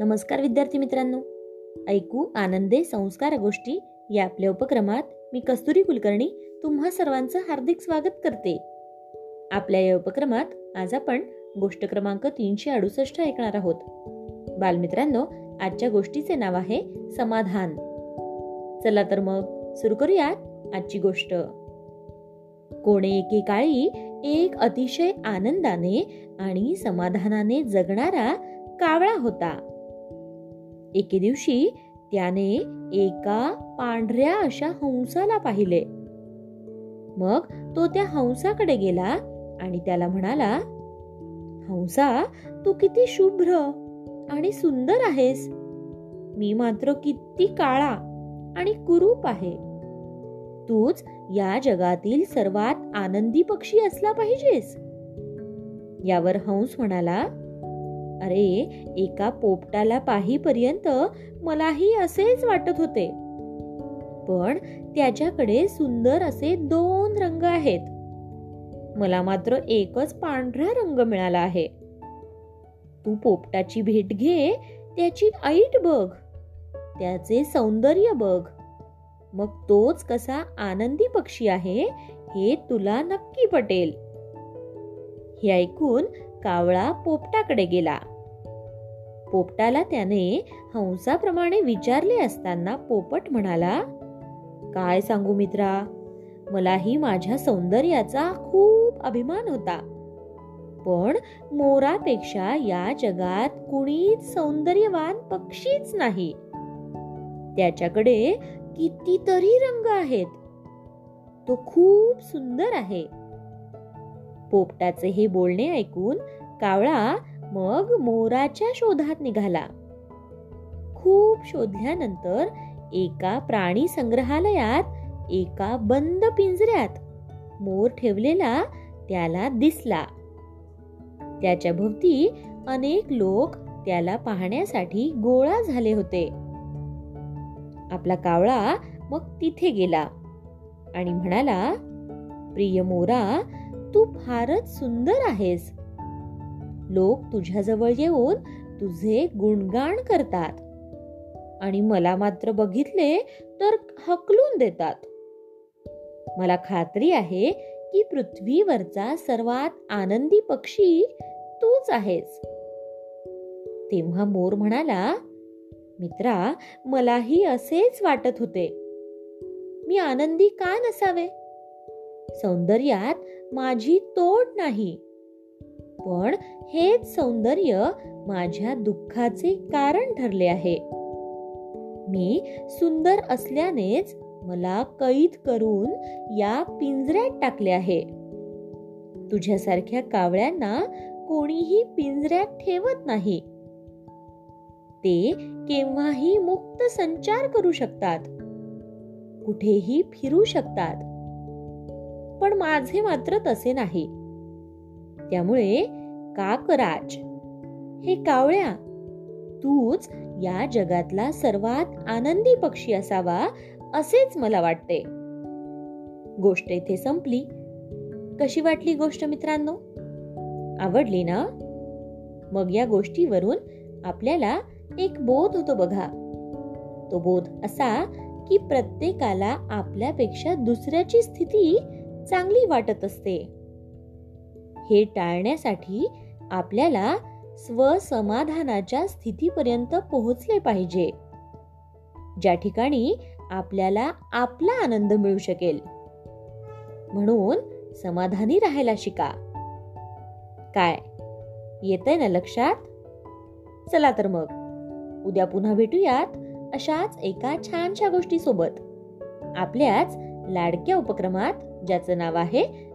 नमस्कार विद्यार्थी मित्रांनो. ऐकू आनंदे संस्कार गोष्टी या आपल्या उपक्रमात मी कस्तुरी कुलकर्णी तुम्हा सर्वांचं हार्दिक स्वागत करते. आपल्या या उपक्रमात आज आपण गोष्ट क्रमांक तीनशे अडुसष्ट ऐकणार आहोत. बालमित्रांनो आजच्या गोष्टीचे नाव आहे समाधान. चला तर मग सुरू करूयात आजची गोष्ट. कोणे एकेकाळी एक अतिशय आनंदाने आणि समाधानाने जगणारा कावळा होता. एके दिवशी त्याने एका पांढऱ्या अशा हंसाला पाहिले. मग तो त्या हंसाकडे गेला आणि त्याला म्हणाला हंसा तू किती शुभ्र आणि सुंदर आहेस. मी मात्र किती काळा आणि कुरूप आहे. तूच या जगातील सर्वात आनंदी पक्षी असला पाहिजेस. यावर हंस म्हणाला अरे एका पोपटाला पाहीपर्यंत मलाही असेच वाटत होते. पण त्याच्याकडे सुंदर असे दोन रंग आहेत. मला मात्र एकच पांढरा रंग मिळाला आहे. तू पोपटाची भेट घे त्याची ऐट बघ. त्याचे सौंदर्य बघ. मग तोच कसा आनंदी पक्षी आहे हे तुला नक्की पटेल. हे ऐकून कावळा पोपटाकडे गेला. पोपटाला त्याने हंसाप्रमाणे विचारले असताना पोपट म्हणाला काय सांगू मित्रा मलाही माझ्या सौंदर्याचा खूप अभिमान होता. पण मोरापेक्षा या जगात कुणीच सौंदर्यवान पक्षीच नाही. त्याच्याकडे कितीतरी रंग आहेत. तो खूप सुंदर आहे. पोपटाचे हे बोलणे ऐकून कावळा मग मोराच्या शोधात निघाला. खूप शोधल्यानंतर एका प्राणी संग्रहालयात एका बंद पिंजऱ्यात मोर ठेवलेला त्याला दिसला. त्याच्या भोवती अनेक लोक त्याला पाहण्यासाठी गोळा झाले होते. आपला कावळा मग तिथे गेला आणि म्हणाला प्रिय मोरा तू फारच सुंदर आहेस. लोक तुझ्याजवळ येऊन तुझे गुणगान करतात. आणि मला मात्र बघितले तर हकलून देतात. मला खात्री आहे की पृथ्वीवरचा सर्वात आनंदी पक्षी तूच आहेस. तेव्हा मोर म्हणाला मित्रा मलाही असेच वाटत होते. मी आनंदी का नसावे? सौंदर्यात माझी तोड नाही. पण हेच सौंदर्य माझ्या दुःखाचे कारण ठरले आहे. मी सुंदर असल्यानेच मला कैद करून या पिंजऱ्यात टाकले आहे. तुझ्यासारख्या कावळ्यांना कोणीही पिंजऱ्यात ठेवत नाही. ते केव्हाही मुक्त संचार करू शकतात. कुठेही फिरू शकतात. पण माझे मात्र तसे नाही. त्यामुळे काकराज हे कावळ्या तूच या जगातला सर्वात आनंदी पक्षी असावा असेच मला वाटते. गोष्ट इथे संपली. कशी वाटली गोष्ट मित्रांनो? आवडली ना? मग या गोष्टीवरून आपल्याला एक बोध होतो बघा. तो बोध असा की प्रत्येकाला आपल्यापेक्षा दुसऱ्याची स्थिती चांगली वाटत असते. हे टाळण्यासाठी आपल्याला स्वसमाधानाच्या स्थितीपर्यंत पोहोचले पाहिजे. ज्या ठिकाणी आपल्याला आपला आनंद मिळू शकेल. म्हणून समाधानी राहायला शिका. काय? येतंय ना लक्षात? चला तर मग. उद्या पुन्हा भेटूयात अशाच एका छानशा गोष्टी सोबत आपल्याच लाडक्या उपक्रमात ज्याचं नाव आहे